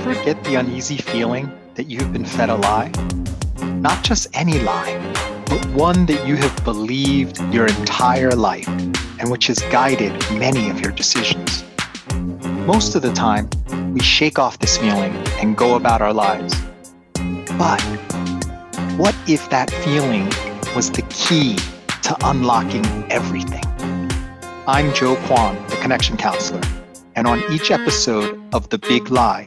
ever get the uneasy feeling that you've been fed a lie? Not just any lie, but one that you have believed your entire life and which has guided many of your decisions. Most of the time, we shake off this feeling and go about our lives. But what if that feeling was the key to unlocking everything? I'm Joe Kwon, the Connection Counselor, and on each episode of The Big Lie,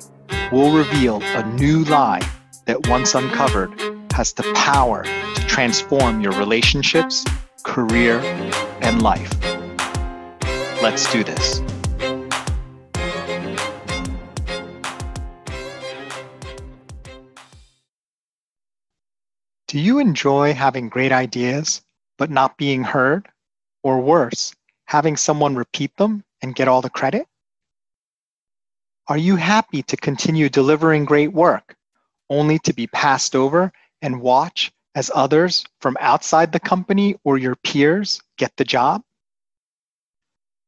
we'll reveal a new lie that once uncovered has the power to transform your relationships, career, and life. Let's do this. Do you enjoy having great ideas, but not being heard? Or worse, having someone repeat them and get all the credit? Are you happy to continue delivering great work, only to be passed over and watch as others from outside the company or your peers get the job?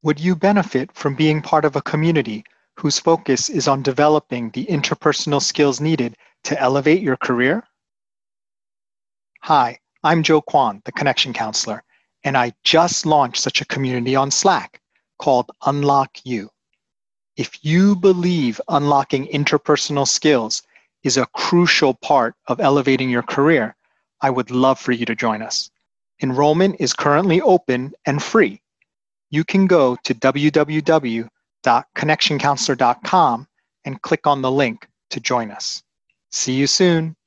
Would you benefit from being part of a community whose focus is on developing the interpersonal skills needed to elevate your career? Hi, I'm Joe Kwon, the Connection Counselor, and I just launched such a community on Slack called Unlock U. If you believe unlocking interpersonal skills is a crucial part of elevating your career, I would love for you to join us. Enrollment is currently open and free. You can go to www.connectioncounselor.com and click on the link to join us. See you soon.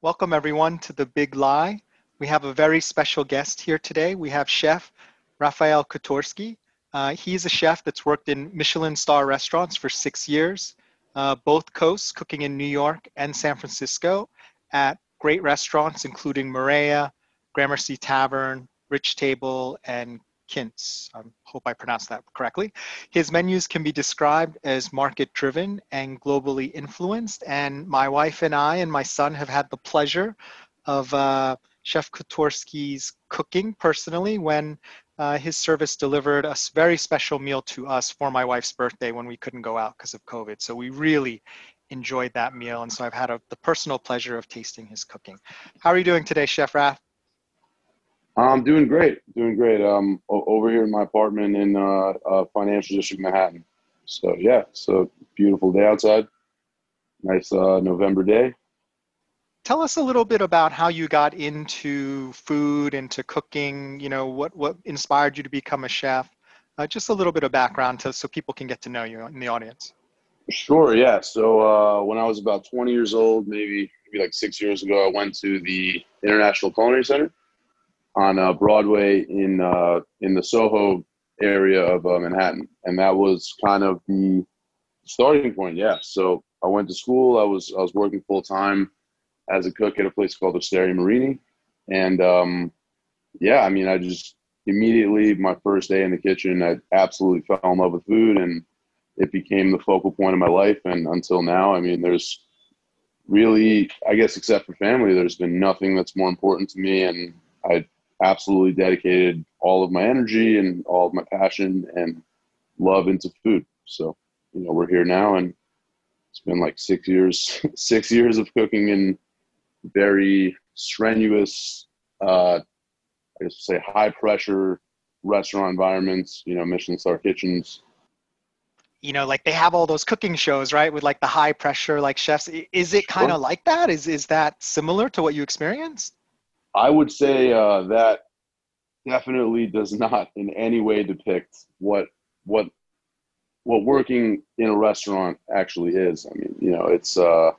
Welcome, everyone, to The Big Lie. We have a very special guest here today. We have Chef Raphael Khutorsky. Uh, he's a chef that's worked in Michelin star restaurants for six years, uh, both coasts, cooking in New York and San Francisco at great restaurants, including Marea, Gramercy Tavern, Rich Table, and Kintz. I hope I pronounced that correctly. His menus can be described as market driven and globally influenced. And my wife and I and my son have had the pleasure of uh, Chef Khutorsky's cooking personally when uh, his service delivered a very special meal to us for my wife's birthday when we couldn't go out because of COVID. So we really enjoyed that meal. And so I've had a, the personal pleasure of tasting his cooking. How are you doing today, Chef Raf? I'm doing great, doing great. Um, over here in my apartment in uh, uh, Financial District, Manhattan. So yeah, a beautiful day outside. Nice uh, November day. Tell us a little bit about how you got into food, into cooking. You know, what what inspired you to become a chef? Uh, just a little bit of background to, so people can get to know you in the audience. Sure. Yeah. So uh, when I was about 20 years old, maybe maybe like six years ago, I went to the International Culinary Center on uh, Broadway in uh, in the Soho area of uh, Manhattan, and that was kind of the starting point. Yeah, so I went to school. I was I was working full time as a cook at a place called Osteria Morini. and um, yeah, I mean, I just immediately my first day in the kitchen, I absolutely fell in love with food, and it became the focal point of my life. And until now, I mean, there's really, I guess, except for family, there's been nothing that's more important to me, and I absolutely dedicated all of my energy and all of my passion and love into food. So, you know, we're here now and it's been like six years, six years of cooking in very strenuous, uh, I guess say high pressure restaurant environments, you know, Michelin star kitchens. You know, like they have all those cooking shows, right? With like the high pressure, like chefs. Is it kind of sure. like that? Is is that similar to what you experienced? I would say uh, that definitely does not in any way depict what what what working in a restaurant actually is. I mean, you know, it's uh,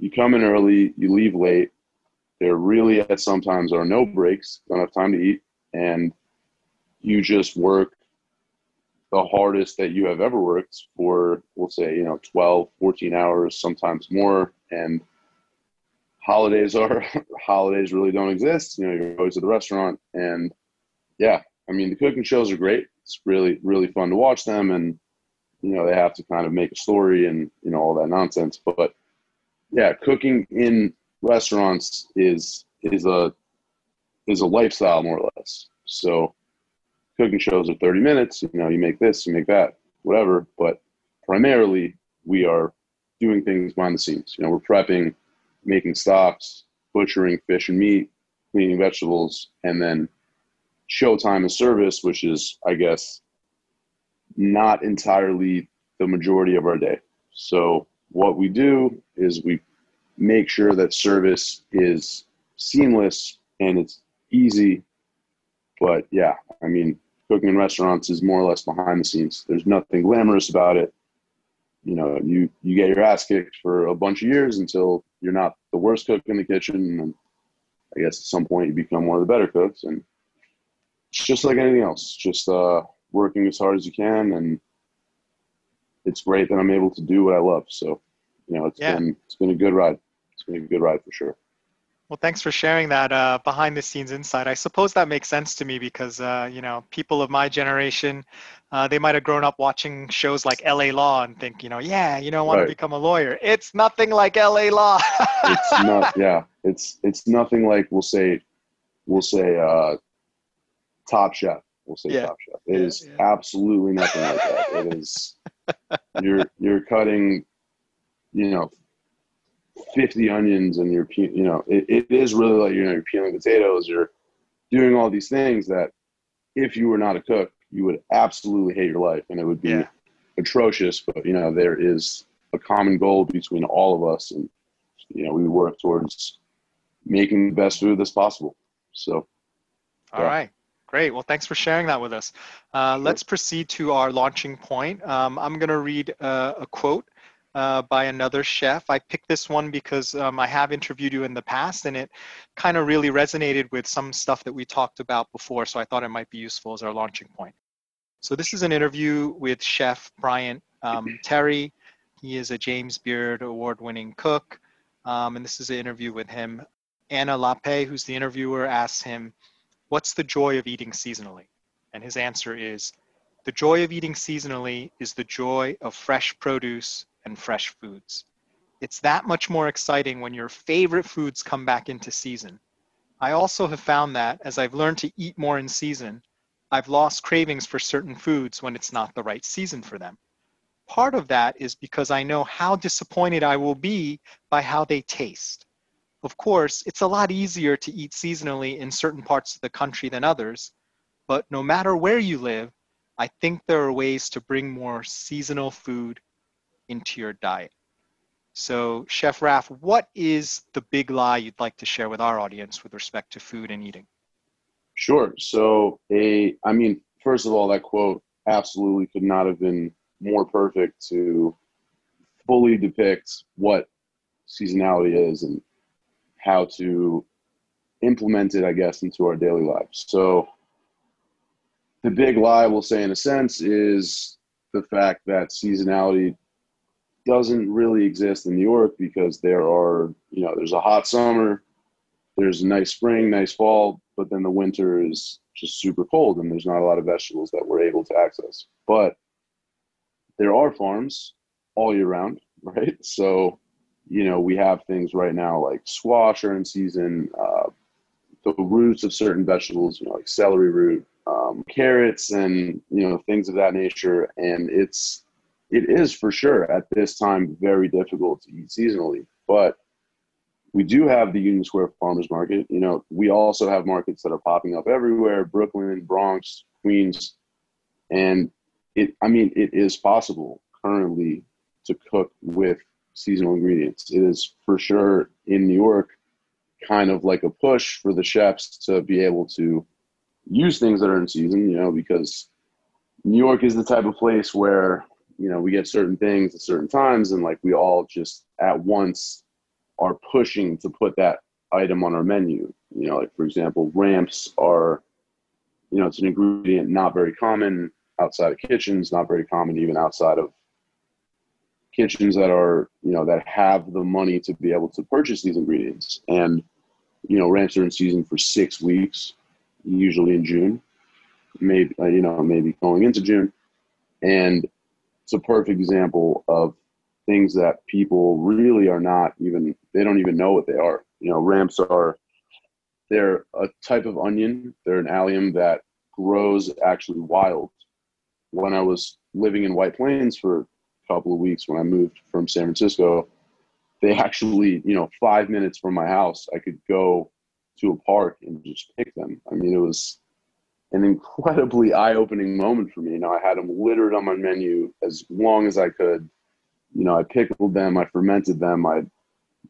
you come in early, you leave late. There really at sometimes are no breaks, don't have time to eat, and you just work the hardest that you have ever worked for, we'll say, you know, 12, 14 hours, sometimes more. And holidays are holidays really don't exist. You know, you're always at the restaurant, and yeah, I mean the cooking shows are great. It's really really fun to watch them, and you know they have to kind of make a story and you know all that nonsense. But yeah, cooking in restaurants is is a is a lifestyle more or less. So cooking shows are 30 minutes. You know, you make this, you make that, whatever. But primarily, we are doing things behind the scenes. You know, we're prepping, making stocks, butchering fish and meat, cleaning vegetables, and then showtime and service, which is, I guess, not entirely the majority of our day. So what we do is we make sure that service is seamless and it's easy. But yeah, I mean, cooking in restaurants is more or less behind the scenes. There's nothing glamorous about it. You know, you you get your ass kicked for a bunch of years until you're not the worst cook in the kitchen, and I guess at some point you become one of the better cooks. And it's just like anything else, just uh, working as hard as you can, and it's great that I'm able to do what I love. So, you know, it's yeah. been it's been a good ride. It's been a good ride for sure. Well, thanks for sharing that uh, behind the scenes insight. I suppose that makes sense to me because, uh, you know, people of my generation, uh, they might have grown up watching shows like LA Law and think, you know, yeah, you know, want right. to become a lawyer. It's nothing like LA Law. it's not, yeah, it's, it's nothing like we'll say, we'll say, uh, Top Chef. We'll say yeah. Top Chef. It yeah, is yeah. absolutely nothing like that. It is, you're, you're cutting, you know, 50 onions and you're you know it, it is really like you know you're peeling potatoes you're doing all these things that if you were not a cook you would absolutely hate your life and it would be yeah. atrocious but you know there is a common goal between all of us and you know we work towards making the best food that's possible so all yeah. right great well thanks for sharing that with us uh, sure. let's proceed to our launching point um, i'm going to read uh, a quote uh, by another chef. I picked this one because um, I have interviewed you in the past and it kind of really resonated with some stuff that we talked about before. So I thought it might be useful as our launching point. So this is an interview with Chef Bryant um, Terry. He is a James Beard award winning cook. Um, and this is an interview with him. Anna Lappe, who's the interviewer, asks him, What's the joy of eating seasonally? And his answer is, The joy of eating seasonally is the joy of fresh produce and fresh foods. It's that much more exciting when your favorite foods come back into season. I also have found that as I've learned to eat more in season, I've lost cravings for certain foods when it's not the right season for them. Part of that is because I know how disappointed I will be by how they taste. Of course, it's a lot easier to eat seasonally in certain parts of the country than others, but no matter where you live, I think there are ways to bring more seasonal food into your diet. So, Chef Raf, what is the big lie you'd like to share with our audience with respect to food and eating? Sure. So, a, I mean, first of all, that quote absolutely could not have been more perfect to fully depict what seasonality is and how to implement it, I guess, into our daily lives. So, the big lie, we'll say, in a sense, is the fact that seasonality doesn't really exist in New York because there are, you know, there's a hot summer, there's a nice spring, nice fall, but then the winter is just super cold and there's not a lot of vegetables that we're able to access. But there are farms all year round, right? So, you know, we have things right now like squash are in season, uh, the roots of certain vegetables, you know, like celery root, um, carrots, and you know things of that nature. And it's it is for sure at this time very difficult to eat seasonally. But we do have the Union Square Farmers Market. You know, we also have markets that are popping up everywhere: Brooklyn, Bronx, Queens, and it. I mean, it is possible currently to cook with seasonal ingredients. It is for sure in New York, kind of like a push for the chefs to be able to use things that are in season. You know, because New York is the type of place where you know we get certain things at certain times and like we all just at once are pushing to put that item on our menu you know like for example ramps are you know it's an ingredient not very common outside of kitchens not very common even outside of kitchens that are you know that have the money to be able to purchase these ingredients. And you know ramps are in season for six weeks usually in june maybe uh, you know maybe going into june. And it's a perfect example of things that people really are not even they don't even know what they are. You know ramps are they're a type of onion. They're an allium that grows actually wild. When i was living in white plains for couple of weeks when I moved from San Francisco, they actually, you know, five minutes from my house, I could go to a park and just pick them. I mean, it was an incredibly eye-opening moment for me. You know, I had them littered on my menu as long as I could. You know, I pickled them, I fermented them, I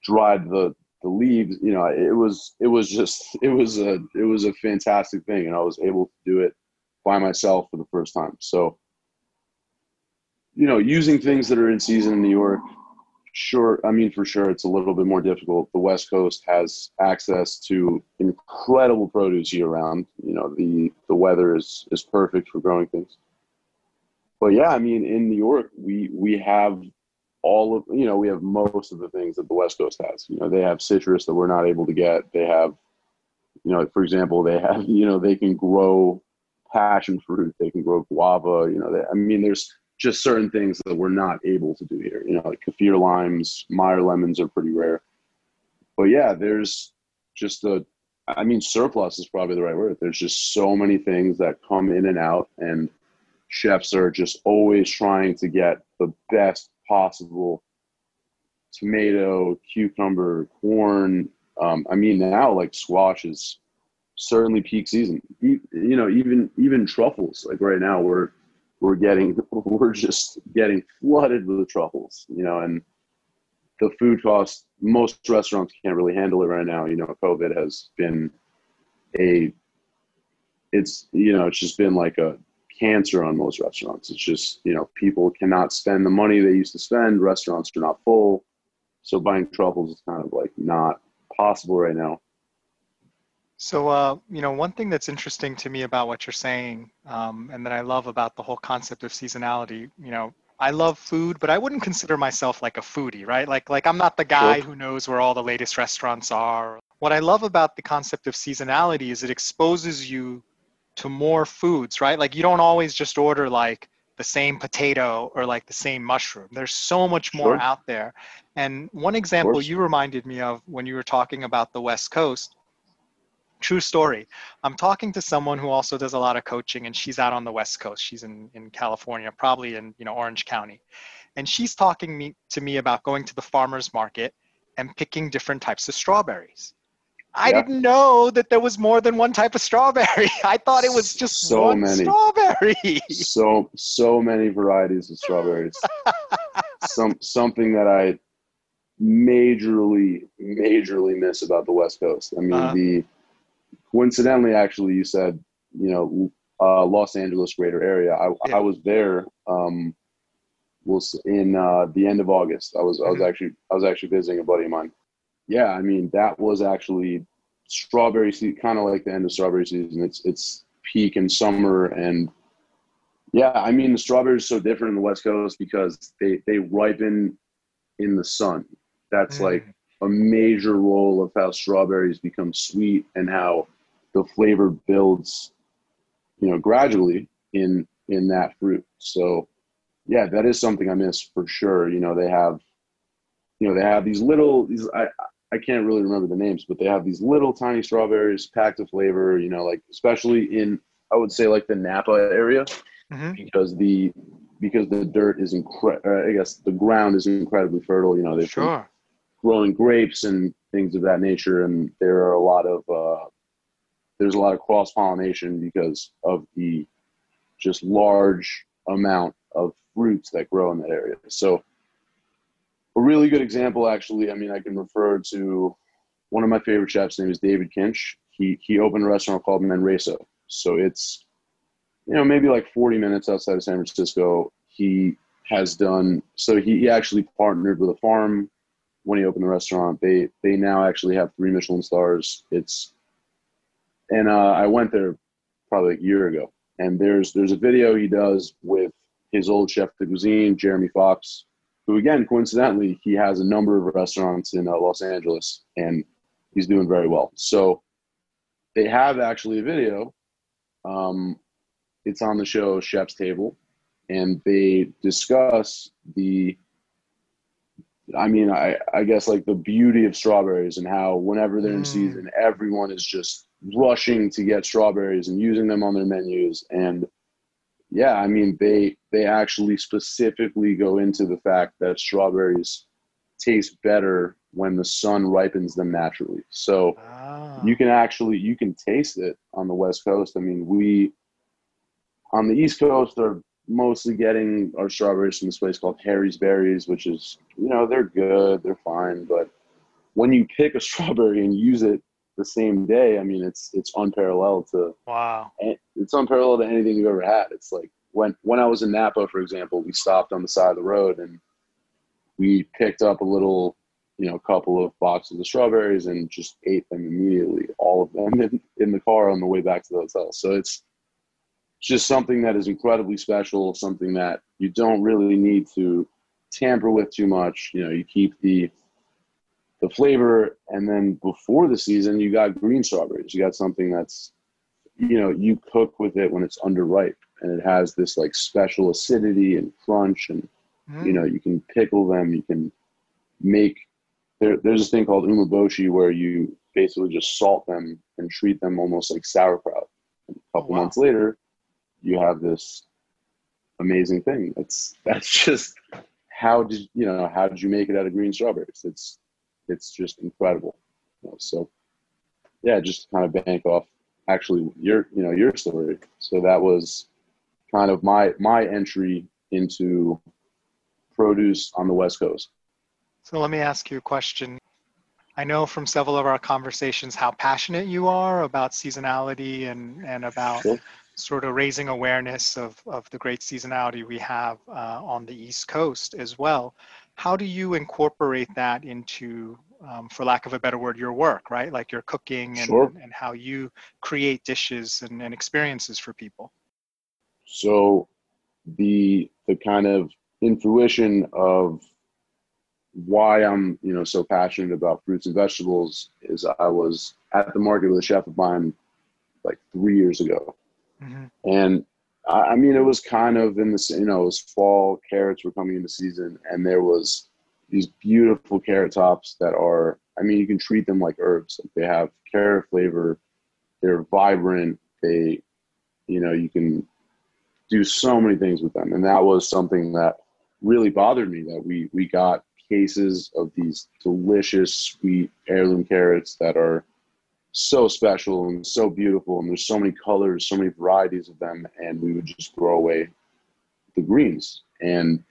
dried the the leaves. You know, it was it was just it was a it was a fantastic thing, and I was able to do it by myself for the first time. So, you know, using things that are in season in New York, sure. I mean, for sure, it's a little bit more difficult. The West Coast has access to incredible produce year round. You know, the the weather is is perfect for growing things. But yeah, I mean, in New York, we we have all of you know we have most of the things that the West Coast has. You know, they have citrus that we're not able to get. They have, you know, for example, they have you know they can grow passion fruit. They can grow guava. You know, they, I mean, there's just certain things that we're not able to do here. You know, like kaffir limes, Meyer lemons are pretty rare. But yeah, there's just a, I mean, surplus is probably the right word. There's just so many things that come in and out, and chefs are just always trying to get the best possible tomato, cucumber, corn. Um, I mean, now like squash is certainly peak season. You know, even even truffles. Like right now, we're we're getting we're just getting flooded with truffles. You know, and the food cost. Most restaurants can't really handle it right now. You know, COVID has been a it's you know it's just been like a cancer on most restaurants. It's just you know people cannot spend the money they used to spend. Restaurants are not full, so buying truffles is kind of like not possible right now. So, uh, you know, one thing that's interesting to me about what you're saying, um, and that I love about the whole concept of seasonality, you know, I love food, but I wouldn't consider myself like a foodie, right? Like, like I'm not the guy who knows where all the latest restaurants are. What I love about the concept of seasonality is it exposes you to more foods, right? Like, you don't always just order like the same potato or like the same mushroom. There's so much more sure. out there. And one example you reminded me of when you were talking about the West Coast true story i'm talking to someone who also does a lot of coaching and she's out on the west coast she's in, in california probably in you know orange county and she's talking me, to me about going to the farmers market and picking different types of strawberries I yeah. didn't know that there was more than one type of strawberry. I thought it was just so one many strawberry. So so many varieties of strawberries. Some something that I majorly majorly miss about the West Coast. I mean uh-huh. the coincidentally, actually, you said you know uh, Los Angeles greater area. I, yeah. I was there. Um, was in uh, the end of August. I was I was mm-hmm. actually I was actually visiting a buddy of mine. Yeah, I mean that was actually strawberry season, kind of like the end of strawberry season. It's it's peak in summer and yeah, I mean the strawberries are so different in the West Coast because they they ripen in the sun. That's mm. like a major role of how strawberries become sweet and how the flavor builds, you know, gradually in in that fruit. So, yeah, that is something I miss for sure. You know, they have, you know, they have these little these I I can't really remember the names, but they have these little tiny strawberries packed with flavor. You know, like especially in I would say like the Napa area mm-hmm. because the because the dirt is incredible. Uh, I guess the ground is incredibly fertile. You know, they've sure. growing grapes and things of that nature, and there are a lot of uh, there's a lot of cross pollination because of the just large amount of fruits that grow in that area. So a really good example, actually, I mean, I can refer to one of my favorite chefs. Name is David Kinch. He he opened a restaurant called Manresa. So it's you know maybe like 40 minutes outside of San Francisco. He has done so. He, he actually partnered with a farm when he opened the restaurant. They they now actually have three Michelin stars. It's and uh, I went there probably a year ago. And there's there's a video he does with his old chef de cuisine, Jeremy Fox, who again coincidentally he has a number of restaurants in uh, Los Angeles, and he's doing very well. So they have actually a video. Um, it's on the show Chef's Table, and they discuss the I mean, I, I guess like the beauty of strawberries and how whenever they're in mm. season, everyone is just rushing to get strawberries and using them on their menus. And yeah, I mean they they actually specifically go into the fact that strawberries taste better when the sun ripens them naturally. So ah. you can actually you can taste it on the west coast. I mean, we on the east coast are mostly getting our strawberries from this place called Harry's Berries, which is you know they're good, they're fine, but when you pick a strawberry and use it the same day, I mean it's it's unparalleled to wow. It's unparalleled to anything you've ever had. It's like when when I was in Napa, for example, we stopped on the side of the road and we picked up a little, you know, a couple of boxes of strawberries and just ate them immediately, all of them in, in the car on the way back to the hotel. So it's just something that is incredibly special, something that you don't really need to tamper with too much. You know, you keep the the flavor and then before the season you got green strawberries. You got something that's you know, you cook with it when it's underripe and it has this like special acidity and crunch and Mm. You know, you can pickle them. You can make there, there's this thing called umeboshi where you basically just salt them and treat them almost like sauerkraut. And a couple oh, wow. months later, you have this amazing thing. That's that's just how did you know how did you make it out of green strawberries? It's it's just incredible. You know, so yeah, just kind of bank off actually your you know your story. So that was kind of my my entry into produce on the West Coast. So let me ask you a question. I know from several of our conversations how passionate you are about seasonality and, and about sure. Sort of raising awareness of, of the great seasonality we have uh, on the East Coast as well. How do you incorporate that into, um, for lack of a better word, your work, right? Like your cooking and, sure. and how you create dishes and, and experiences for people? So the the kind of intuition of why I'm, you know, so passionate about fruits and vegetables is I was at the market with a chef of mine like three years ago. Mm-hmm. And I, I, mean, it was kind of in the, you know, it was fall, carrots were coming into season, and there was these beautiful carrot tops that are, I mean, you can treat them like herbs. They have carrot flavor, they're vibrant, they, you know, you can do so many things with them. And that was something that really bothered me that we we got cases of these delicious sweet heirloom carrots that are so special and so beautiful and there's so many colors so many varieties of them and we would just throw away the greens. And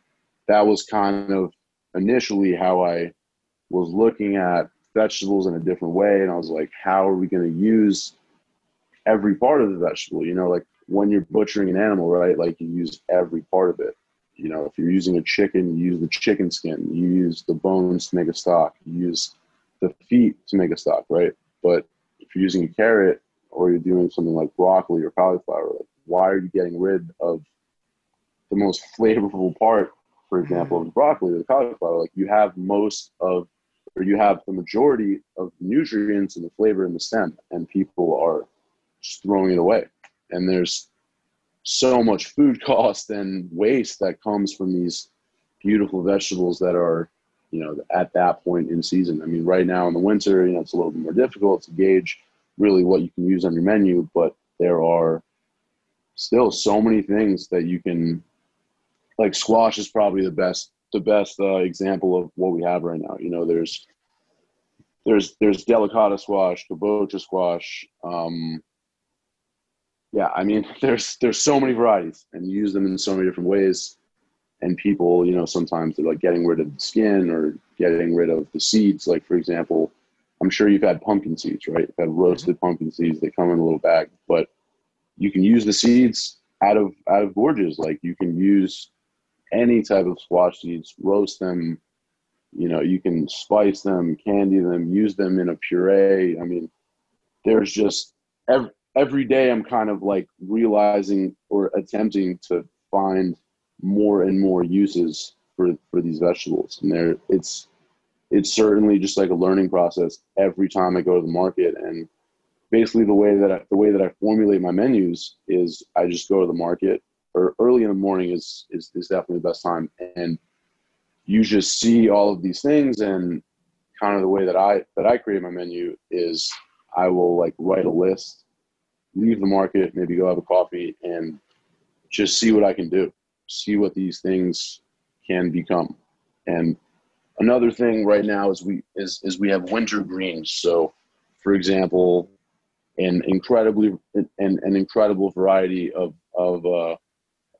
that was kind of initially how i was looking at vegetables in a different way and i was like how are we going to use every part of the vegetable? You know like when you're butchering an animal right like you use every part of it. You know, if you're using a chicken, you use the chicken skin, you use the bones to make a stock, you use the feet to make a stock, right? But you're using a carrot or you're doing something like broccoli or cauliflower, like why are you getting rid of the most flavorful part, for mm-hmm. example, of the broccoli or the cauliflower? Like you have most of, or you have the majority of the nutrients and the flavor in the stem, and people are just throwing it away. And there's so much food cost and waste that comes from these beautiful vegetables that are you know at that point in season i mean right now in the winter you know it's a little bit more difficult to gauge really what you can use on your menu but there are still so many things that you can like squash is probably the best the best uh, example of what we have right now you know there's there's there's delicata squash kabocha squash um, yeah, I mean, there's there's so many varieties, and you use them in so many different ways. And people, you know, sometimes they're like getting rid of the skin or getting rid of the seeds. Like for example, I'm sure you've had pumpkin seeds, right? You've had roasted mm-hmm. pumpkin seeds. They come in a little bag, but you can use the seeds out of out of gorges. Like you can use any type of squash seeds, roast them. You know, you can spice them, candy them, use them in a puree. I mean, there's just every, every day I'm kind of like realizing or attempting to find more and more uses for for these vegetables. And there it's it's certainly just like a learning process every time I go to the market. And basically the way that I, the way that I formulate my menus is I just go to the market or early in the morning is is, is definitely the best time. And you just see all of these things and kind of the way that I that I create my menu is I will like write a list leave the market, maybe go have a coffee, and just see what I can do, see what these things can become. And another thing right now is we is is we have winter greens. So, for example, an incredibly an, an incredible variety of of uh,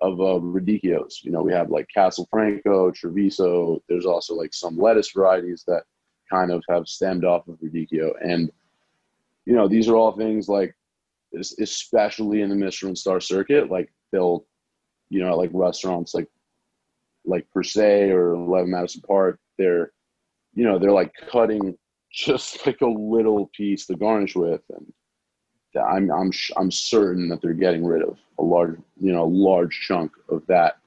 of uh, radicchios. You know, we have like Castelfranco, Treviso. There's also like some lettuce varieties that kind of have stemmed off of radicchio, and you know, these are all things like, especially in the Michelin star circuit, like they'll, you know, like restaurants like like Per Se or Eleven Madison Park, they're, you know, they're like cutting just like a little piece to garnish with, and I'm I'm I'm certain that they're getting rid of a large you know large chunk of that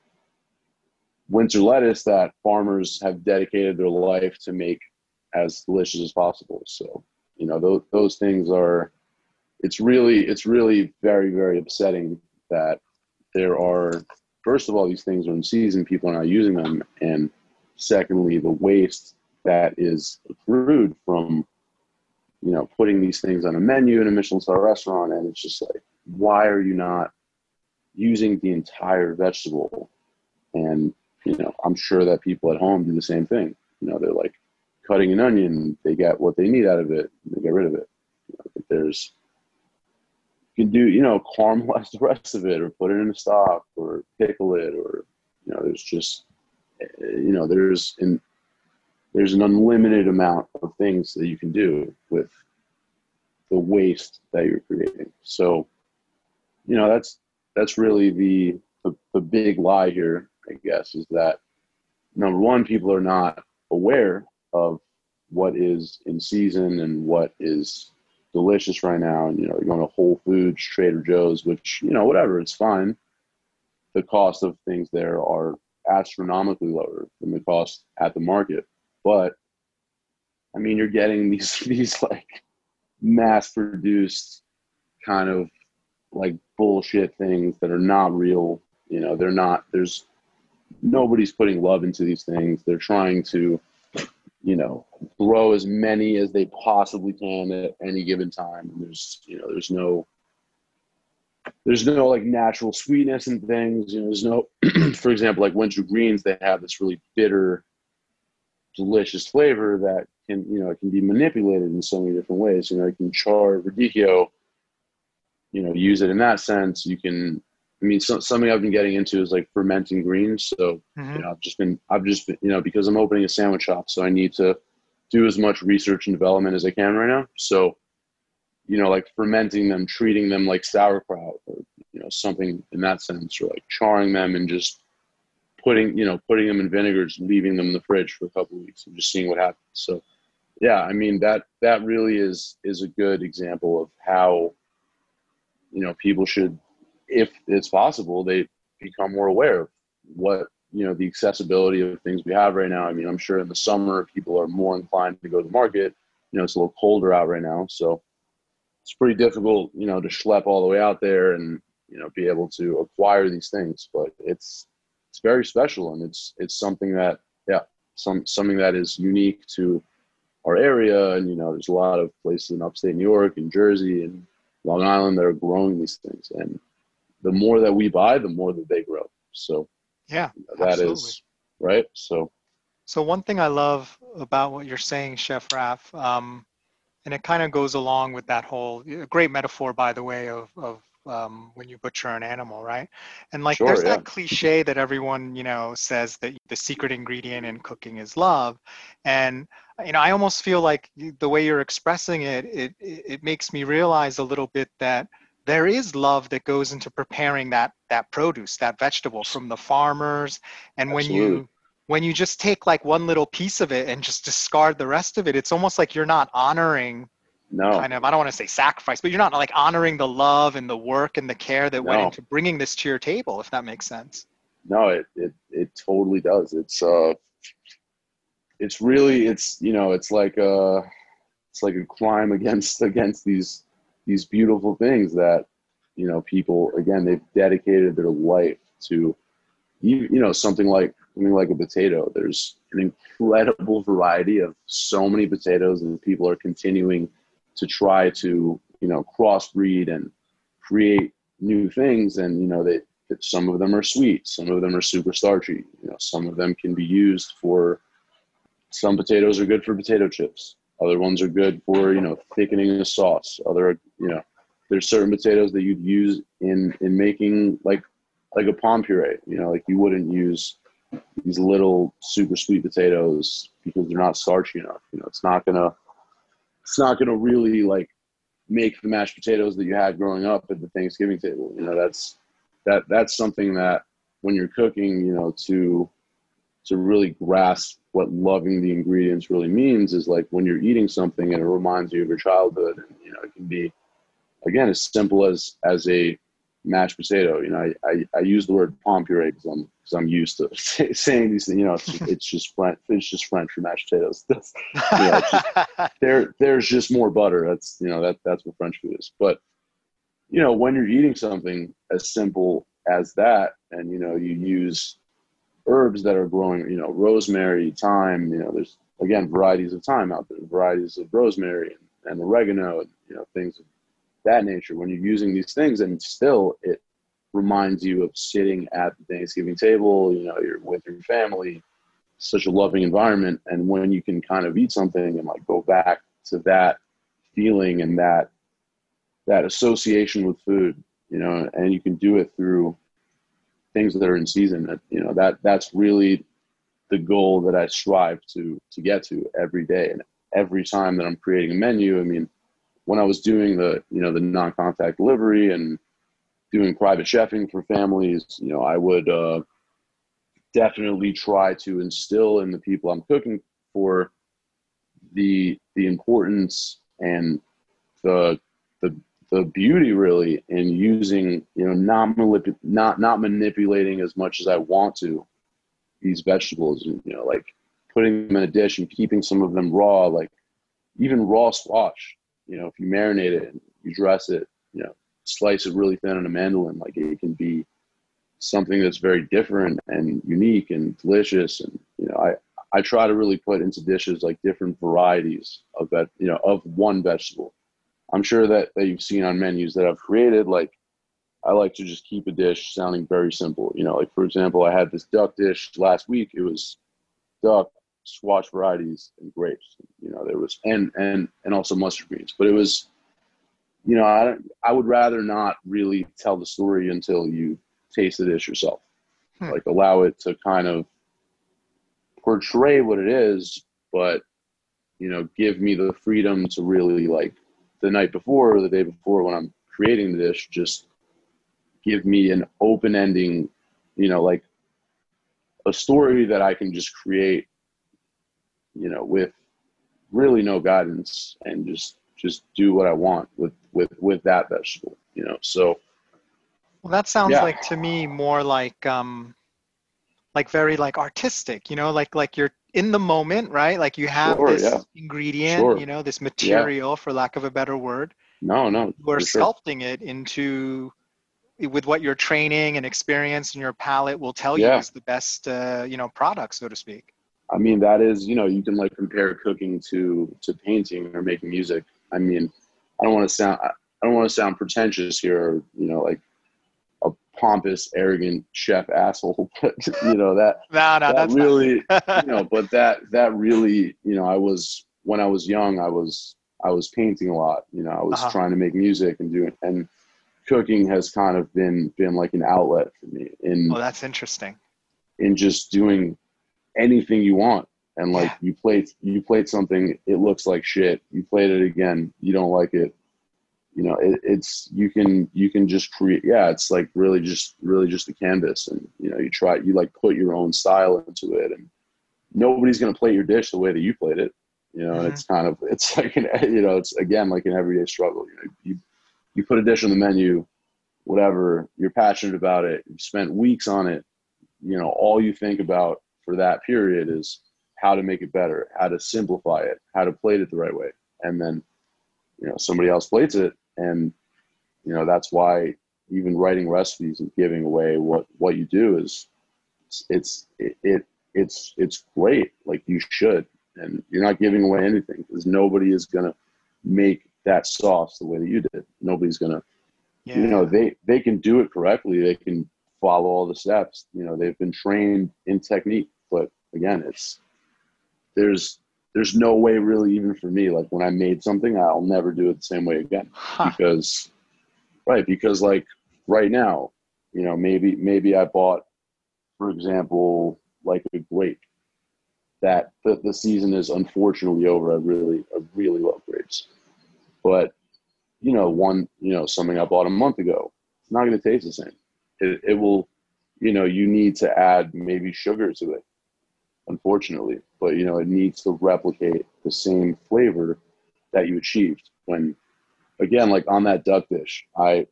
winter lettuce that farmers have dedicated their life to make as delicious as possible. So you know those those things are it's really it's really very very upsetting that there are first of all these things are in season people are not using them and secondly the waste that is accrued from you know, putting these things on a menu in a Michelin star restaurant, and it's just like, why are you not using the entire vegetable? And you know, I'm sure that people at home do the same thing. You know, they're like cutting an onion, they get what they need out of it, they get rid of it. You know, there's you can do, you know, caramelize the rest of it, or put it in a stock, or pickle it, or you know, there's just, eh, you know, there's in there's an unlimited amount of things that you can do with the waste that you're creating. So, you know, that's that's really the the, the big lie here, I guess, is that number one, people are not aware of what is in season and what is delicious right now. And you know, you're going to Whole Foods, Trader Joe's, which you know, whatever, it's fine. The cost of things there are astronomically lower than the cost at the market. But I mean, you're getting these these like mass produced kind of like bullshit things that are not real. You know, they're not. There's nobody's putting love into these things. They're trying to, you know, grow as many as they possibly can at any given time. And there's, you know, there's no there's no like natural sweetness and things. You know, there's no, for example, like winter greens. They have this really bitter delicious flavor that can you know it can be manipulated in so many different ways. You know, you can char radicchio, you know, use it in that sense. You can. I mean, so, something I've been getting into is like fermenting greens. So mm-hmm. you know, I've just been I've just been you know because I'm opening a sandwich shop, so I need to do as much research and development as I can right now. So you know, like fermenting them, treating them like sauerkraut, or you know, something in that sense, or like charring them and just putting you know putting them in vinegar, just leaving them in the fridge for a couple of weeks and just seeing what happens. So yeah, I mean that that really is is a good example of how you know people should, if it's possible, they become more aware of what you know the accessibility of things we have right now. I mean, I'm sure in the summer people are more inclined to go to the market. You know, it's a little colder out right now, so it's pretty difficult, you know, to schlep all the way out there and you know be able to acquire these things. But it's it's very special and it's it's something that yeah some something that is unique to our area and you know there's a lot of places in upstate new york and jersey and long island that are growing these things and the more that we buy the more that they grow so yeah that absolutely. is right so so one thing i love about what you're saying chef Raf, um, and it kind of goes along with that whole great metaphor by the way of, of um, when you butcher an animal, right? And like, sure, there's yeah. that cliche that everyone, you know, says that the secret ingredient in cooking is love. And, you know, I almost feel like the way you're expressing it, it, it makes me realize a little bit that there is love that goes into preparing that, that produce, that vegetable from the farmers. And Absolutely. when you, when you just take like one little piece of it and just discard the rest of it, it's almost like you're not honoring no kind of i don't want to say sacrifice but you're not like honoring the love and the work and the care that no. went into bringing this to your table if that makes sense no it it, it totally does it's uh it's really it's you know it's like uh it's like a crime against against these these beautiful things that you know people again they've dedicated their life to you, you know something like something like a potato there's an incredible variety of so many potatoes and people are continuing to try to you know crossbreed and create new things and you know they some of them are sweet, some of them are super starchy. You know, some of them can be used for. Some potatoes are good for potato chips. Other ones are good for you know thickening the sauce. Other you know, there's certain potatoes that you'd use in in making like like a pomme puree. You know, like you wouldn't use these little super sweet potatoes because they're not starchy enough. You know, it's not gonna it's not gonna really like make the mashed potatoes that you had growing up at the Thanksgiving table. You know, that's that that's something that when you're cooking, you know, to to really grasp what loving the ingredients really means is like when you're eating something and it reminds you of your childhood. And, you know, it can be again as simple as as a mashed potato. You know, I, I, I use the word pomme puree because I'm because I'm used to saying these things. You know, it's just, it's just French. It's just French for mashed potatoes. That's, you know, just, there there's just more butter. That's you know that that's what French food is. But you know, when you're eating something as simple as that, and you know, you use herbs that are growing. You know, rosemary, thyme. You know, there's again varieties of thyme out there, varieties of rosemary and, and oregano, and you know things of that nature when you're using these things and still it reminds you of sitting at the Thanksgiving table, you know, you're with your family, such a loving environment. And when you can kind of eat something and like go back to that feeling and that that association with food, you know, and you can do it through things that are in season that, you know, that that's really the goal that I strive to to get to every day. And every time that I'm creating a menu, I mean, when I was doing the you know the non-contact delivery and doing private chefing for families, you know, I would uh, definitely try to instill in the people I'm cooking for the the importance and the the the beauty really in using you know not manip- not not manipulating as much as I want to these vegetables you know like putting them in a dish and keeping some of them raw like even raw squash you know, if you marinate it, you dress it, you know, slice it really thin on a mandolin, like it can be something that's very different and unique and delicious. And you know, I I try to really put into dishes like different varieties of that, you know, of one vegetable. I'm sure that that you've seen on menus that I've created. Like, I like to just keep a dish sounding very simple. You know, like for example, I had this duck dish last week. It was duck, squash varieties and grapes. You know, there was and and and also mustard greens. But it was, you know, I I would rather not really tell the story until you taste the dish yourself. Hmm. Like allow it to kind of portray what it is, but you know, give me the freedom to really like the night before or the day before when I'm creating the dish, just give me an open ending, you know, like a story that I can just create you know, with really no guidance and just just do what I want with with with that vegetable, you know. So well that sounds yeah. like to me more like um like very like artistic, you know, like like you're in the moment, right? Like you have sure, this yeah. ingredient, sure. you know, this material yeah. for lack of a better word. No, no. We're sculpting sure. it into with what your training and experience and your palate will tell you is the best uh, you know product so to speak I mean, that is, you know, you can like compare cooking to to painting or making music. I mean, I don't want to sound I don't want to sound pretentious here, you know, like pompous, arrogant chef asshole. But you know that no, no, that really, you know, but that that really, you know, I was when I was young, I was I was painting a lot. You know, I was uh-huh. trying to make music and doing and cooking has kind of been been like an outlet for me. In oh, that's interesting. In just doing anything you want and like yeah. you played you played something it looks like shit you played it again you don't like it you know it, it's you can you can just create yeah it's like really just really just a canvas and you know you try you like put your own style into it and nobody's going to play your dish the way that you played it you know mm-hmm. it's kind of it's like an you know it's again like an everyday struggle you know you you put a dish on the menu whatever you're passionate about it you spent weeks on it you know all you think about for that period is how to make it better, how to simplify it, how to plate it the right way. And then, you know, somebody else plates it. And, you know, that's why even writing recipes and giving away what, what you do is it's, it, it it's, it's great. Like you should, and you're not giving away anything because nobody is going to make that sauce the way that you did. Nobody's going to, yeah. you know, they, they can do it correctly. They can follow all the steps. You know, they've been trained in technique, but again, it's there's there's no way really even for me like when I made something, I'll never do it the same way again Huh. because right because like right now, you know, maybe maybe I bought for example like a grape that the, the season is unfortunately over. I really I really love grapes, but you know one you know something I bought a month ago, it's not going to taste the same. It, it will, you know, you need to add maybe sugar to it, unfortunately, but you know it needs to replicate the same flavor that you achieved when, again, like on that duck dish, I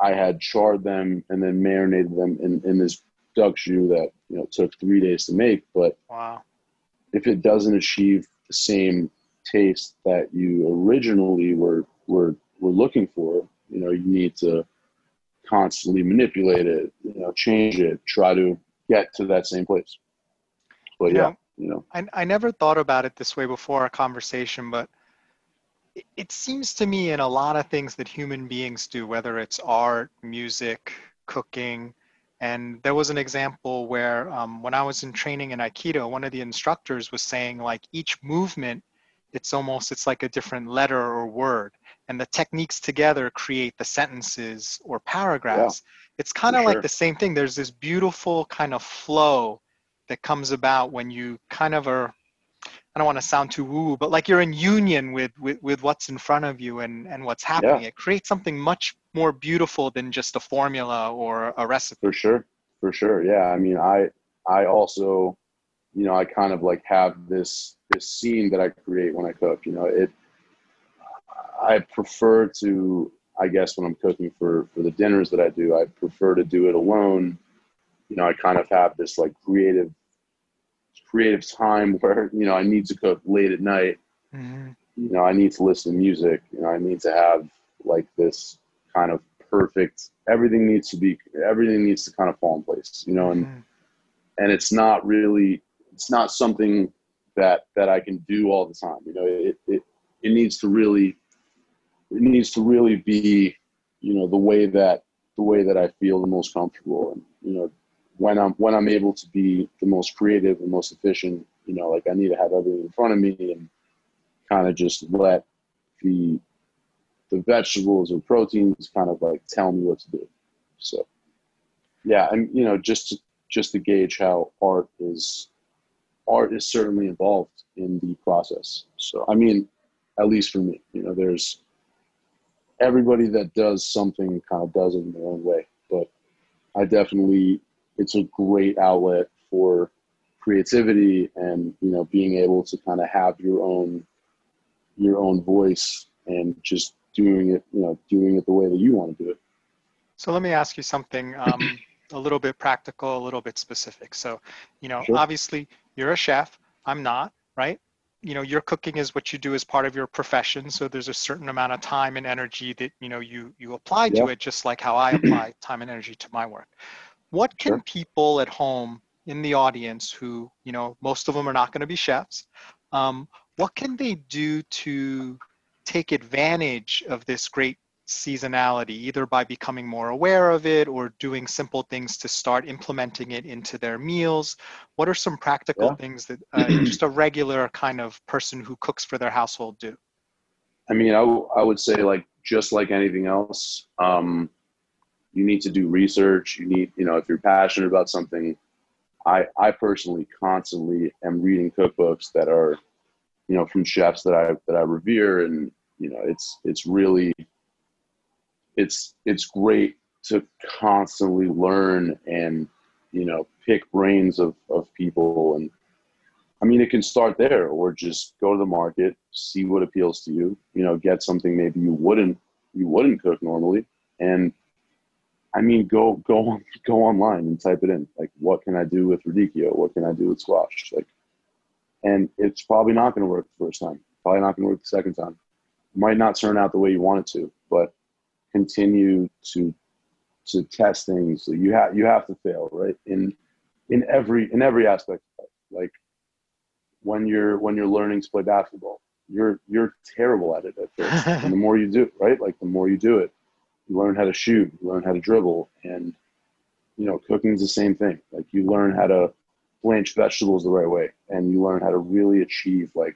I had charred them and then marinated them in, in this duck jus that you know took three days to make, but Wow. if it doesn't achieve the same taste that you originally were were were looking for, you know, you need to constantly manipulate it, you know, change it, try to get to that same place. But You yeah, know, you know, I, I never thought about it this way before our conversation, but it, it seems to me in a lot of things that human beings do, whether it's art, music, cooking, and there was an example where um, when I was in training in Aikido, one of the instructors was saying like each movement, it's almost it's like a different letter or word, and the techniques together create the sentences or paragraphs. It's kind of For like sure. the same thing. There's this beautiful kind of flow that comes about when you kind of are I don't want to sound too woo, but like you're in union with, with with what's in front of you and and what's happening. It creates something much more beautiful than just a formula or a recipe. for sure, for sure. Yeah, I mean, I I also, you know, I kind of like have this this scene that I create when I cook. You know, it. I prefer to, I guess, when I'm cooking for for the dinners that I do, I prefer to do it alone. You know, I kind of have this like creative creative time where you know I need to cook late at night. Mhm. You know, I need to listen to music. You know, I need to have like this kind of perfect. Everything needs to be. Everything needs to kind of fall in place. You know, and Mhm. and it's not really it's not something that that I can do all the time. You know, it it it needs to really it needs to really be you know the way that the way that I feel the most comfortable and you know when I'm when I'm able to be the most creative and most efficient. You know, like I need to have everything in front of me and kind of just let the the vegetables or proteins kind of like tell me what to do. So yeah, and you know, just to, just to gauge how art is art is certainly involved in the process. So I mean, at least for me, you know, there's everybody that does something kind of does it in their own way, but I definitely it's a great outlet for creativity and you know being able to kind of have your own your own voice and just doing it you know doing it the way that you want to do it So let me ask you something um, a little bit practical, a little bit specific. So, you know, Sure. obviously you're a chef. I'm not, right? You know, your cooking is what you do as part of your profession. So there's a certain amount of time and energy that you know you you apply to Yeah. it, just like how I apply time and energy to my work. What can Sure. people at home in the audience who you know most of them are not going to be chefs um, what can they do to take advantage of this great seasonality either by becoming more aware of it or doing simple things to start implementing it into their meals what are some practical Yeah. things that uh, just a regular kind of person who cooks for their household do I mean, I, w- I would say like just like anything else, um, you need to do research. You need, you know, if you're passionate about something, I I personally constantly am reading cookbooks that are, you know, from chefs that I that I revere, and you know, it's it's really, it's it's great to constantly learn and you know pick brains of of people and I mean, it can start there, or just go to the market, see what appeals to you. You know, get something maybe you wouldn't you wouldn't cook normally, and I mean, go go go online and type it in. Like, what can I do with radicchio? What can I do with squash? Like, and it's probably not going to work the first time. Probably not going to work the second time. Might not turn out the way you want it to, but continue to to test things. So you have you have to fail, right? In in every in every aspect. Of life. Like when you're when you're learning to play basketball, you're you're terrible at it at first, and the more you do, right? Like the more you do it, you learn how to shoot, you learn how to dribble, and you know, cooking's the same thing. Like you learn how to blanch vegetables the right way, and you learn how to really achieve like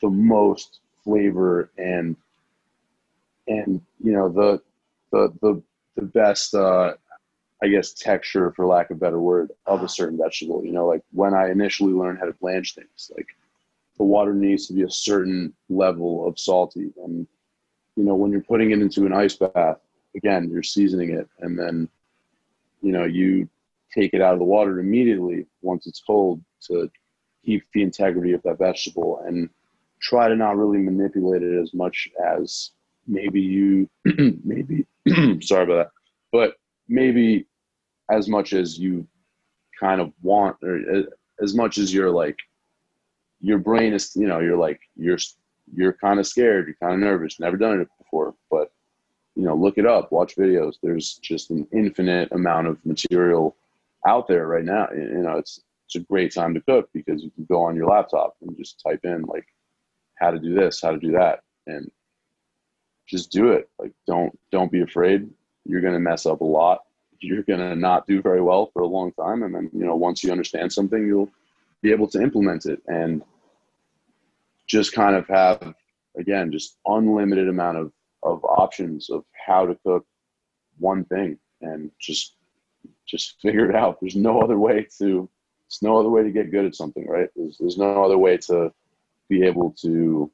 the most flavor and and you know the the the the best uh, I guess texture, for lack of a better word, of a certain vegetable. You know, like when I initially learned how to blanch things, like the water needs to be a certain level of salty, and you know when you're putting it into an ice bath, again you're seasoning it, and then you know you take it out of the water immediately once it's cold to keep the integrity of that vegetable and try to not really manipulate it as much as maybe you maybe sorry about that but maybe as much as you kind of want or uh, as much as you're like your brain is you know you're like you're you're kind of scared you're kind of nervous never done it before but you know look it up watch videos. There's just an infinite amount of material out there right now. You know it's it's a great time to cook because you can go on your laptop and just type in like how to do this how to do that and just do it. Like don't don't be afraid. You're to mess up a lot. You're to not do very well for a long time and then you know once you understand something you'll be able to implement it and just kind of have again just unlimited amount of of options of how to cook one thing and just just figure it out. There's no other way to there's no other way to get good at something right? There's, there's no other way to be able to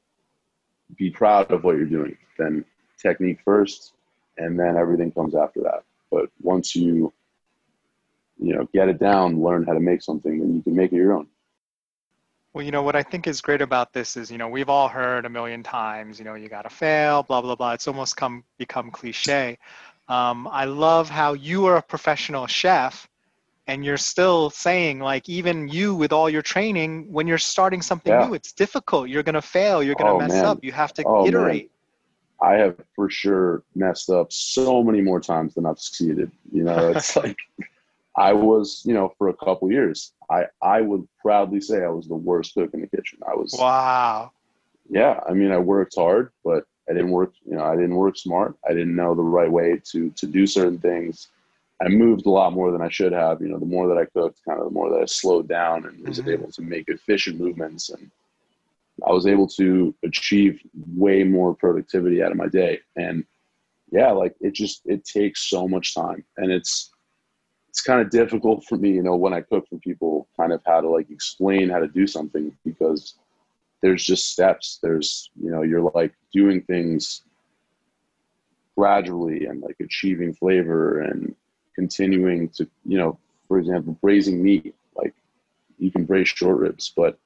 be proud of what you're doing then technique first and then everything comes after that. But once you you know get it down learn how to make something then you can make it your own well, you know, what I think is great about this is, you know, we've all heard a million times, you know, you got to fail, blah, blah, blah. It's almost come become cliche. Um, I love how you are a professional chef and you're still saying like even you with all your training when you're starting something yeah. new it's difficult you're going to fail you're going to oh, mess man. up you have to oh, iterate man. i have for sure messed up so many more times than i've succeeded you know it's like i was you know for a couple years i i would proudly say i was the worst cook in the kitchen i was wow yeah i mean i worked hard but i didn't work you know i didn't work smart i didn't know the right way to to do certain things I moved a lot more than I should have. You know, the more that I cooked, kind of the more that I slowed down and was mm-hmm. able to make efficient movements, and I was able to achieve way more productivity out of my day. And yeah, like it just it takes so much time, and it's it's kind of difficult for me, you know, when I cook for people, kind of how to like explain how to do something because there's just steps. There's you know, you're like doing things gradually and like achieving flavor and continuing to, you know, for example, braising meat, like you can braise short ribs, but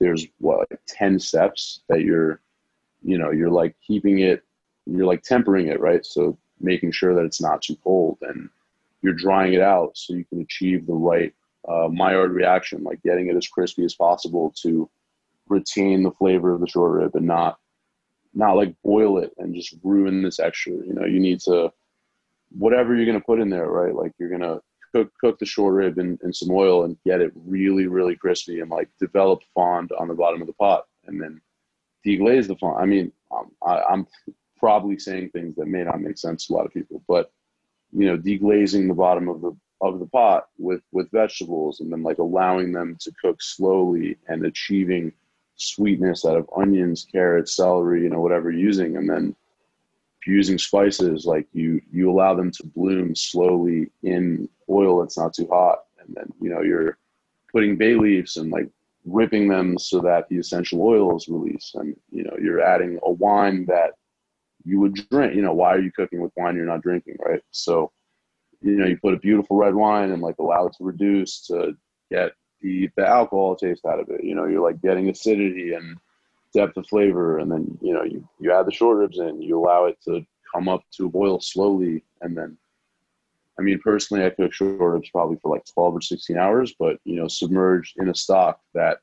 there's what, like 10 steps that you're, you know, you're like keeping it, you're like tempering it, right? So making sure that it's not too cold and you're drying it out so you can achieve the right uh, Maillard reaction, like getting it as crispy as possible to retain the flavor of the short rib and not not like boil it and just ruin this extra. You know, you need to whatever you're gonna put in there, right? Like you're gonna cook cook the short rib in, in some oil and get it really really crispy and like develop fond on the bottom of the pot, and then deglaze the fond. I mean, um, I, I'm probably saying things that may not make sense to a lot of people, but you know, deglazing the bottom of the of the pot with with vegetables and then like allowing them to cook slowly and achieving sweetness out of onions, carrots, celery, you know, whatever you're using, and then if you're using spices, like you you allow them to bloom slowly in oil that's not too hot, and then you know you're putting bay leaves and like whipping them so that the essential oil is released, and you know you're adding a wine that you would drink. You know why are you cooking with wine you're not drinking, right? So you know you put a beautiful red wine and like allow it to reduce to get the the alcohol taste out of it. You know you're like getting acidity and depth of flavor, and then you know you you add the short ribs in, you allow it to come up to a boil slowly, and then. I mean, personally, I cook short ribs probably for like 12 or 16 hours, but you know, submerged in a stock that,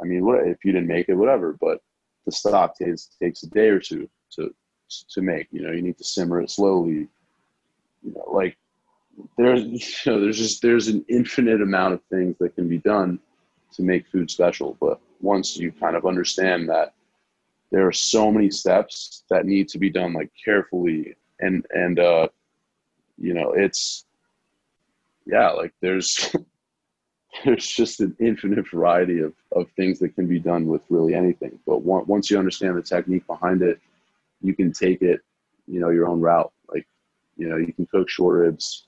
I mean, what if you didn't make it, whatever, but the stock takes takes a day or two to to make. You know, you need to simmer it slowly. You know, like there's you know, there's just there's an infinite amount of things that can be done to make food special, but once you kind of understand that there are so many steps that need to be done like carefully and and uh you know it's yeah, like there's there's just an infinite variety of, of things that can be done with really anything. But once you understand the technique behind it, you can take it, you know, your own route. Like, you know, you can cook short ribs,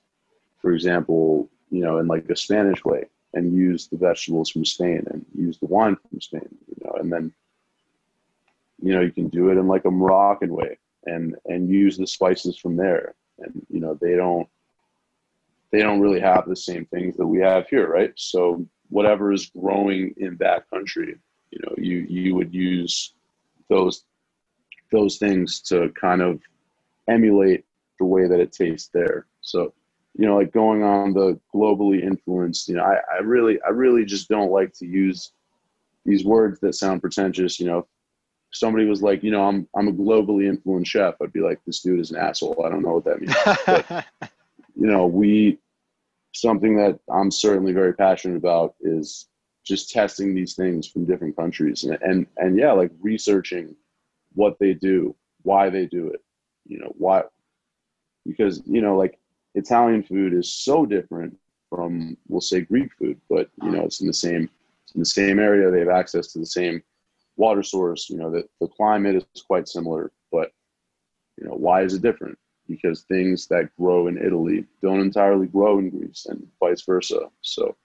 for example, you know, in like a Spanish way and use the vegetables from Spain and use the wine from Spain, you know, and then, you know, you can do it in like a Moroccan way and, and use the spices from there. And, you know, they don't, they don't really have the same things that we have here, right? So whatever is growing in that country, you know, you you would use those those things to kind of emulate the way that it tastes there. So, you know, like going on the globally influenced, you know, I, I really I really just don't like to use these words that sound pretentious, you know. Somebody was like, you know, I'm I'm a globally influenced chef. I'd be like, this dude is an asshole. I don't know what that means. But, you know, we something that I'm certainly very passionate about is just testing these things from different countries and and, and yeah, like researching what they do, why they do it, you know, why because you know like Italian food is so different from we'll say Greek food, but you know it's in the same in the same area. They have access to the same water source. You know that the climate is quite similar, but you know why is it different? because things that grow in Italy don't entirely grow in Greece and vice versa. So,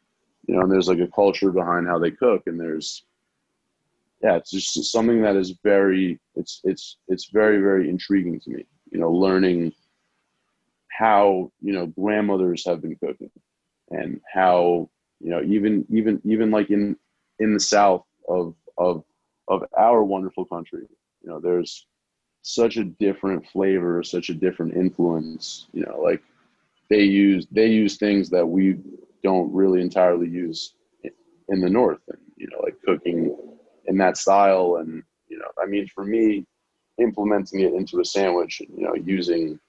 you know, and there's like a culture behind how they cook and there's yeah, it's just something that is very it's it's it's very very intriguing to me. You know, learning how, you know, grandmothers have been cooking and how, you know, even even even like in in the south of of of our wonderful country, you know, there's such a different flavor, such a different influence. You know, like they use they use things that we don't really entirely use in the north, and you know, like cooking in that style. And you know, I mean, for me, implementing it into a sandwich, you know, using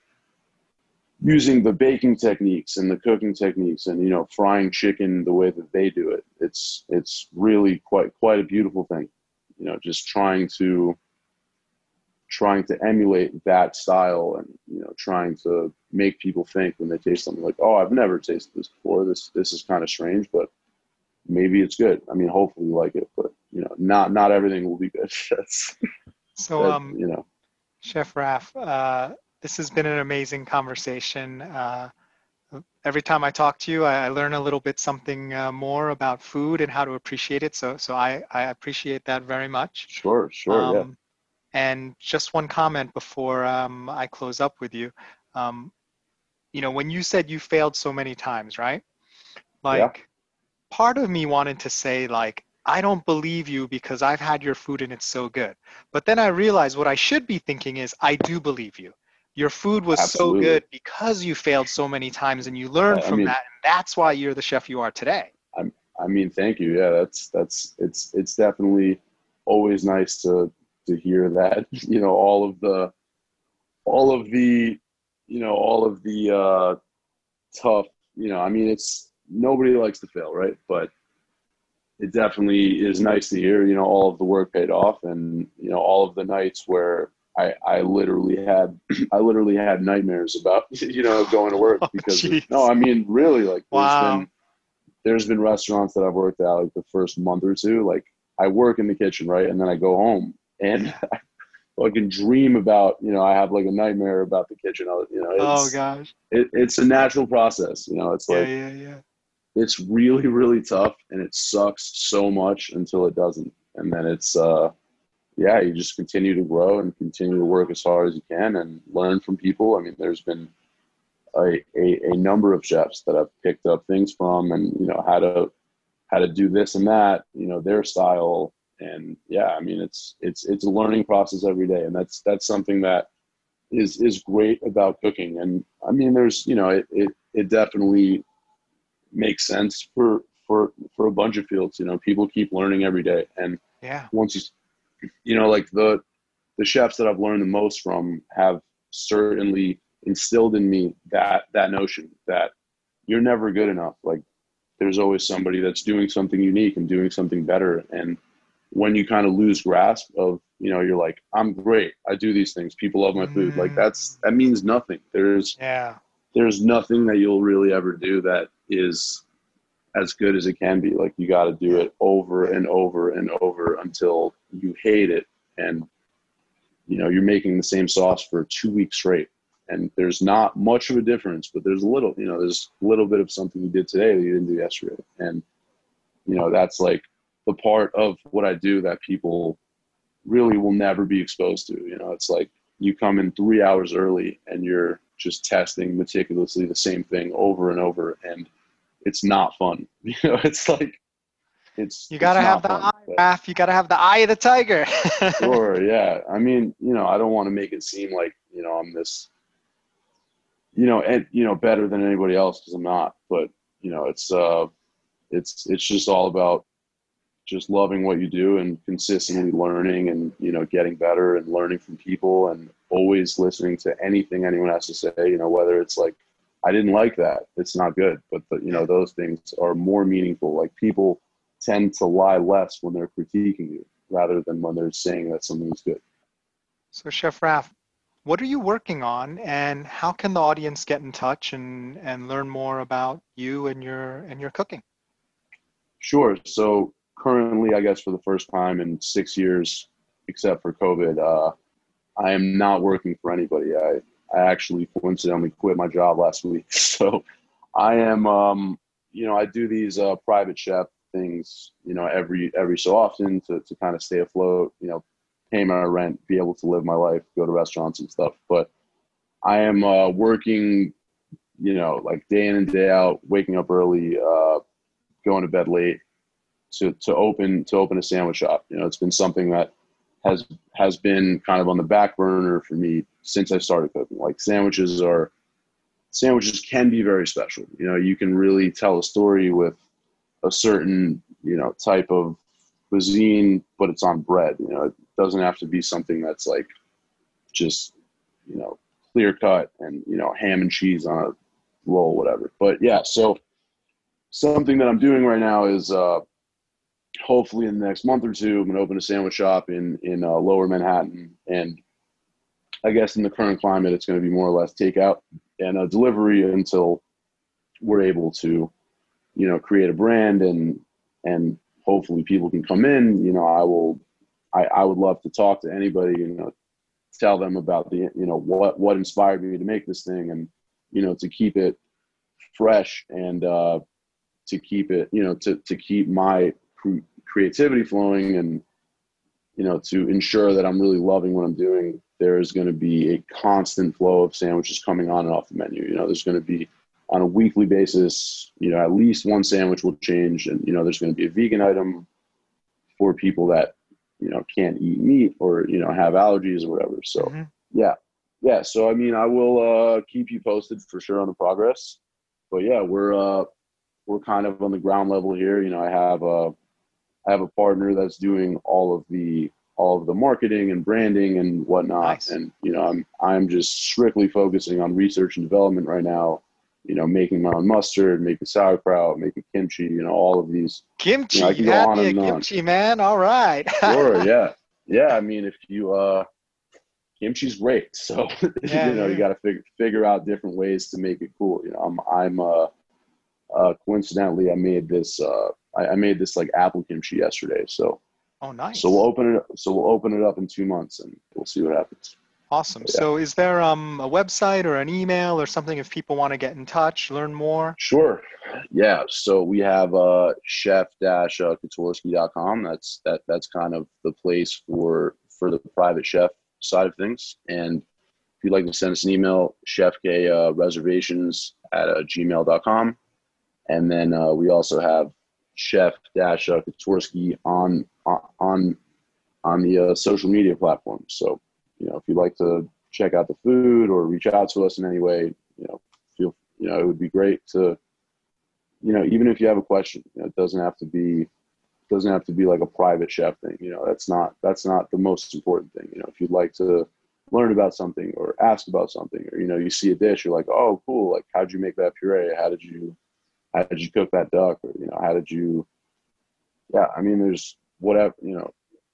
using the baking techniques and the cooking techniques and you know frying chicken the way that they do it it's it's really quite quite a beautiful thing. You know just trying to trying to emulate that style and you know trying to make people think when they taste something like oh i've never tasted this before. This this is kind of strange but maybe it's good. I mean hopefully you like it but you know not not everything will be good that's so that, um you know chef raf uh this has been an amazing conversation uh every time I talk to you, I, I learn a little bit something uh, more about food and how to appreciate it. So, so I, I appreciate that very much. Sure, sure, um, yeah. And just one comment before um, I close up with you. Um, you know, when you said you failed so many times, right? Like, yeah. part of me wanted to say, like, I don't believe you because I've had your food and it's so good. But then I realized what I should be thinking is, I do believe you. Your food was Absolutely. so good because you failed so many times and you learned from mean, that. And that's why you're the chef you are today. I, I mean, thank you. Yeah, that's, that's, it's, it's definitely always nice to, to hear that you know all of the all of the you know all of the uh tough you know i mean it's nobody likes to fail right but it definitely is nice to hear you know all of the work paid off and you know all of the nights where i i literally had i literally had nightmares about you know going to work oh, because oh, no i mean really like there's wow. been there's been restaurants that i've worked at like the first month or two like i work in the kitchen right and then i go home and I fucking dream about, you know, I have like a nightmare about the kitchen. You know, oh gosh, it, it's a natural process. You know, it's like, yeah, yeah, yeah. It's really, really tough, and it sucks so much until it doesn't, and then it's, uh, yeah, you just continue to grow and continue to work as hard as you can and learn from people. I mean, there's been a, a, a number of chefs that I've picked up things from, and you know how to how to do this and that. You know, their style and yeah i mean it's it's it's a learning process every day and that's that's something that is is great about cooking and i mean there's you know it it, it definitely makes sense for for for a bunch of fields you know people keep learning every day. And yeah. once you you know like the the chefs that i've learned the most from have certainly instilled in me that that notion that you're never good enough. Like there's always somebody that's doing something unique and doing something better. And when you kind of lose grasp of you know you're like i'm great. I do these things. People love my food. Mm. like that's that means nothing. There's yeah there's nothing that you'll really ever do that is as good as it can be. Like you got to do it over and over and over until you hate it, and you know you're making the same sauce for two weeks straight. And there's not much of a difference, but there's a little, you know, there's a little bit of something you did today that you didn't do yesterday, and you know that's like the part of what I do that people really will never be exposed to. You know, it's like you come in three hours early and you're just testing meticulously the same thing over and over, and it's not fun. You know, it's like it's you gotta it's have the fun, eye, but- Raph. You gotta have the eye of the tiger. sure yeah i mean you know i don't want to make it seem like you know i'm this you know and you know better than anybody else because i'm not but you know it's uh it's it's just all about just loving what you do and consistently learning and you know getting better and learning from people and always listening to anything anyone has to say you know whether it's like i didn't like that it's not good but the, you know those things are more meaningful like people tend to lie less when they're critiquing you rather than when they're saying that something's good So, Chef Raph, what are you working on, and how can the audience get in touch and, and learn more about you and your and your cooking? Sure. So currently, I guess for the first time in six years, except for COVID, uh, I am not working for anybody. I, I actually coincidentally quit my job last week. So I am, um, you know, I do these uh, private chef things, you know, every every so often to, to kind of stay afloat, you know, pay my rent, be able to live my life, go to restaurants and stuff. But I am uh, working, you know, like day in and day out, waking up early, uh, going to bed late to, to open to open a sandwich shop. You know, it's been something that has has been kind of on the back burner for me since I started cooking. Like sandwiches are sandwiches can be very special. You know, you can really tell a story with a certain, you know, type of cuisine, but it's on bread. You know, it doesn't have to be something that's like just, you know, clear cut and, you know, ham and cheese on a roll, whatever. But yeah, so something that I'm doing right now is uh, hopefully in the next month or two, I'm gonna open a sandwich shop in in uh, Lower Manhattan, and I guess in the current climate, it's gonna be more or less takeout and uh, delivery until we're able to, you know, create a brand and and hopefully people can come in. You know, I will, I, I would love to talk to anybody. You know, tell them about the you know what what inspired me to make this thing and you know to keep it fresh and uh, to keep it you know to to keep my creativity flowing and you know to ensure that I'm really loving what I'm doing. There is going to be a constant flow of sandwiches coming on and off the menu. You know, there's going to be on a weekly basis. You know, at least one sandwich will change, and you know, there's going to be a vegan item for people that you know can't eat meat or you know have allergies or whatever. So Mhm. yeah, yeah. So I mean, I will uh, keep you posted for sure on the progress. But yeah, we're uh, we're kind of on the ground level here. You know, I have a I have a partner that's doing all of the all of the marketing and branding and whatnot. Nice. And you know, I'm I'm just strictly focusing on research and development right now. You know, making my own mustard, making sauerkraut, making kimchi. You know, all of these. Kimchi, Yeah, I can go on and on. kimchi, man. All right. Sure, yeah, yeah. I mean, if you uh, kimchi's great. So Yeah, you know, yeah. you got to figure figure out different ways to make it cool. You know, I'm I'm uh, uh coincidentally I made this uh I, I made this like apple kimchi yesterday. So Oh, nice. so we'll open it. So we'll open it up in two months, and we'll see what happens. Awesome. Yeah. So, is there um, a website or an email or something if people want to get in touch, learn more? Sure. Yeah. So we have uh, chef-khutorsky.com. That's that. That's kind of the place for for the private chef side of things. And if you'd like to send us an email, chefk uh, reservations at uh, gmail.com. And then uh, we also have chef dash uh, on on on the uh, social media platforms. So you know, if you'd like to check out the food or reach out to us in any way, you know, feel you know, it would be great to, you know, even if you have a question, you know, it doesn't have to be doesn't have to be like a private chef thing. You know, that's not that's not the most important thing. You know, if you'd like to learn about something or ask about something, or you know, you see a dish, you're like, oh, cool, like how'd you make that puree? How did you how did you cook that duck? Or you know, how did you? Yeah, I mean, there's whatever you know.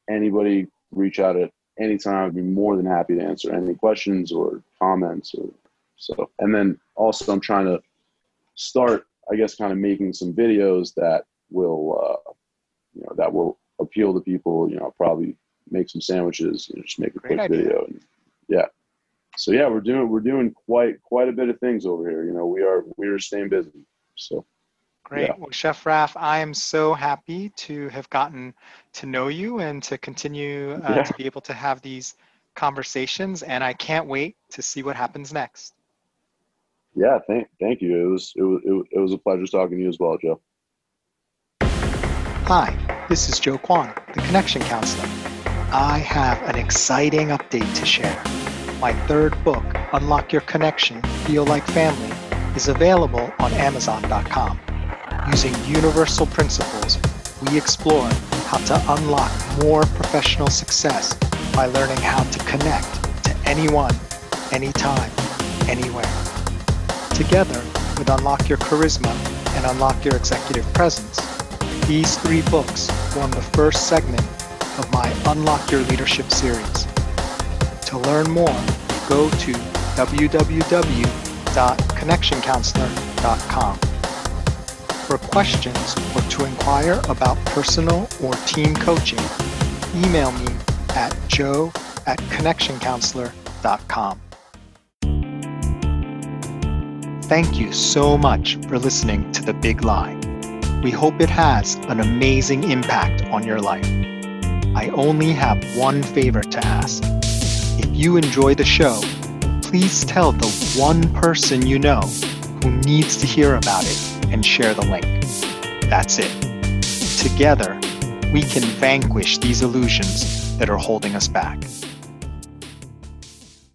Anybody reach out at any time. I'd be more than happy to answer any questions or comments or So, and then also I'm trying to start, I guess, kind of making some videos that will, uh, you know, that will appeal to people. You know, probably make some sandwiches, and just make a Great quick idea. video. And, yeah. So yeah, we're doing we're doing quite quite a bit of things over here. You know, we are we are staying busy. So Great. Yeah. Well, Chef Raf, I am so happy to have gotten to know you and to continue uh, Yeah. to be able to have these conversations. And I can't wait to see what happens next. yeah, thank thank you. It was it was it was, it was a pleasure talking to you as well, Joe. Hi, this is Joe Kwon, the Connection Counselor. I have an exciting update to share. My third book, Unlock Your Connection, Feel Like Family, is available on Amazon.com. Using universal principles, we explore how to unlock more professional success by learning how to connect to anyone, anytime, anywhere. Together with Unlock Your Charisma and Unlock Your Executive Presence, these three books form the first segment of my Unlock Your Leadership series. To learn more, go to www.connectioncounselor.com. For questions or to inquire about personal or team coaching, email me at joe at connectioncounselor.com. Thank you so much for listening to The Big Lie. We hope it has an amazing impact on your life. I only have one favor to ask. If you enjoy the show, please tell the one person you know who needs to hear about it and share the link. That's it. Together, we can vanquish these illusions that are holding us back.